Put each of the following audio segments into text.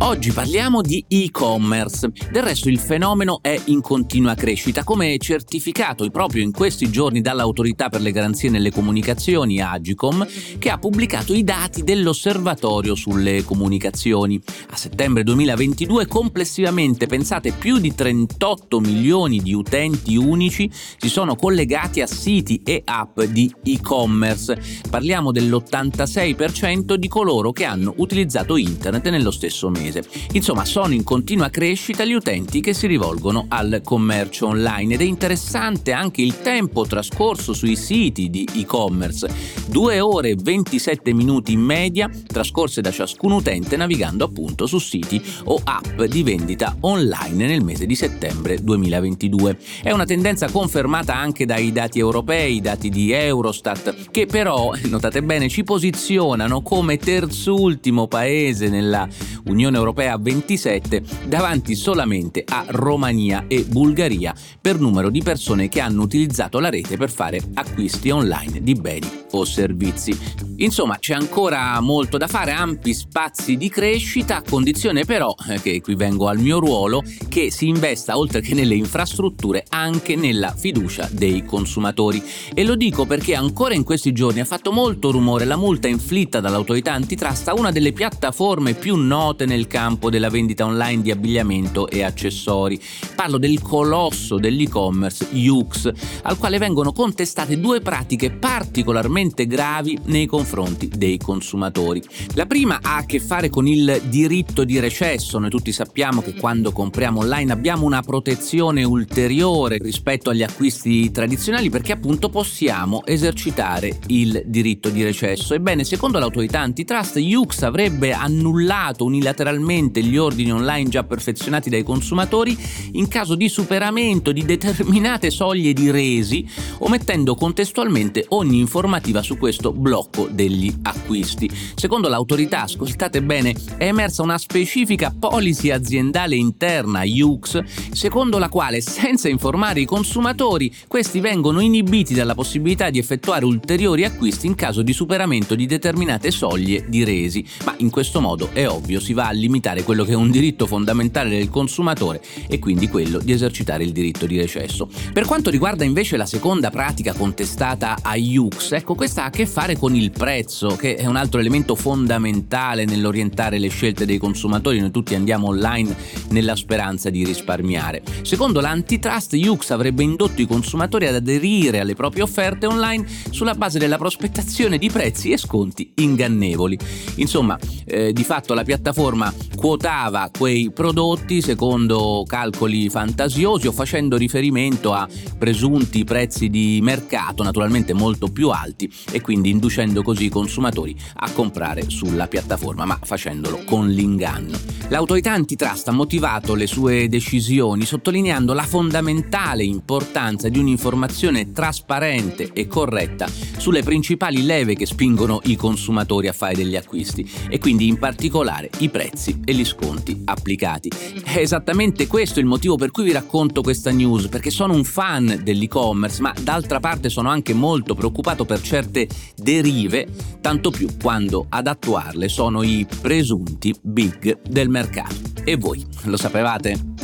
Oggi parliamo di e-commerce. Del resto il fenomeno è in continua crescita, come certificato proprio in questi giorni dall'Autorità per le garanzie nelle comunicazioni Agicom, che ha pubblicato i dati dell'Osservatorio sulle comunicazioni. A settembre 2022 complessivamente, pensate, più di 38 milioni di utenti unici si sono collegati a siti e app di e-commerce. Parliamo dell'86% di coloro che hanno utilizzato internet nello stesso mese mese. Insomma, sono in continua crescita gli utenti che si rivolgono al commercio online ed è interessante anche il tempo trascorso sui siti di e-commerce, 2 ore e 27 minuti in media trascorse da ciascun utente navigando appunto su siti o app di vendita online nel mese di settembre 2022. È una tendenza confermata anche dai dati europei, dati di Eurostat, che però, notate bene, ci posizionano come terzultimo paese nella Unione Europea 27 davanti solamente a Romania e Bulgaria per numero di persone che hanno utilizzato la rete per fare acquisti online di beni o servizi. Insomma, c'è ancora molto da fare, ampi spazi di crescita, a condizione però, eh, che qui vengo al mio ruolo, che si investa oltre che nelle infrastrutture anche nella fiducia dei consumatori. E lo dico perché ancora in questi giorni ha fatto molto rumore la multa inflitta dall'autorità antitrust a una delle piattaforme più note nel campo della vendita online di abbigliamento e accessori. Parlo del colosso dell'e-commerce Yux, al quale vengono contestate due pratiche particolarmente gravi nei confronti dei consumatori. La prima ha a che fare con il diritto di recesso. Noi tutti sappiamo che quando compriamo online abbiamo una protezione ulteriore rispetto agli acquisti tradizionali perché appunto possiamo esercitare il diritto di recesso. Ebbene, secondo l'autorità antitrust, Yux avrebbe annullato unilateralmente unilateralmente gli ordini online già perfezionati dai consumatori in caso di superamento di determinate soglie di resi, omettendo contestualmente ogni informativa su questo blocco degli acquisti. Secondo l'autorità, ascoltate bene, è emersa una specifica policy aziendale interna, UX, secondo la quale senza informare i consumatori, questi vengono inibiti dalla possibilità di effettuare ulteriori acquisti in caso di superamento di determinate soglie di resi, ma in questo modo è ovvio si va a quello che è un diritto fondamentale del consumatore e quindi quello di esercitare il diritto di recesso. Per quanto riguarda invece la seconda pratica contestata a Yux, ecco questa ha a che fare con il prezzo, che è un altro elemento fondamentale nell'orientare le scelte dei consumatori, noi tutti andiamo online nella speranza di risparmiare. Secondo l'antitrust, Yux avrebbe indotto i consumatori ad aderire alle proprie offerte online sulla base della prospettazione di prezzi e sconti ingannevoli. Insomma, eh, di fatto la piattaforma quotava quei prodotti secondo calcoli fantasiosi o facendo riferimento a presunti prezzi di mercato naturalmente molto più alti e quindi inducendo così i consumatori a comprare sulla piattaforma ma facendolo con l'inganno. L'autorità antitrust ha motivato le sue decisioni sottolineando la fondamentale importanza di un'informazione trasparente e corretta sulle principali leve che spingono i consumatori a fare degli acquisti e quindi in particolare i prezzi prezzi e gli sconti applicati. È esattamente questo il motivo per cui vi racconto questa news, perché sono un fan dell'e-commerce, ma d'altra parte sono anche molto preoccupato per certe derive, tanto più quando ad attuarle sono i presunti big del mercato. E voi lo sapevate?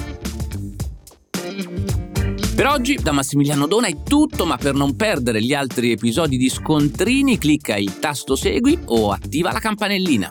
Per oggi da Massimiliano Dona è tutto, ma per non perdere gli altri episodi di Scontrini clicca il tasto segui o attiva la campanellina.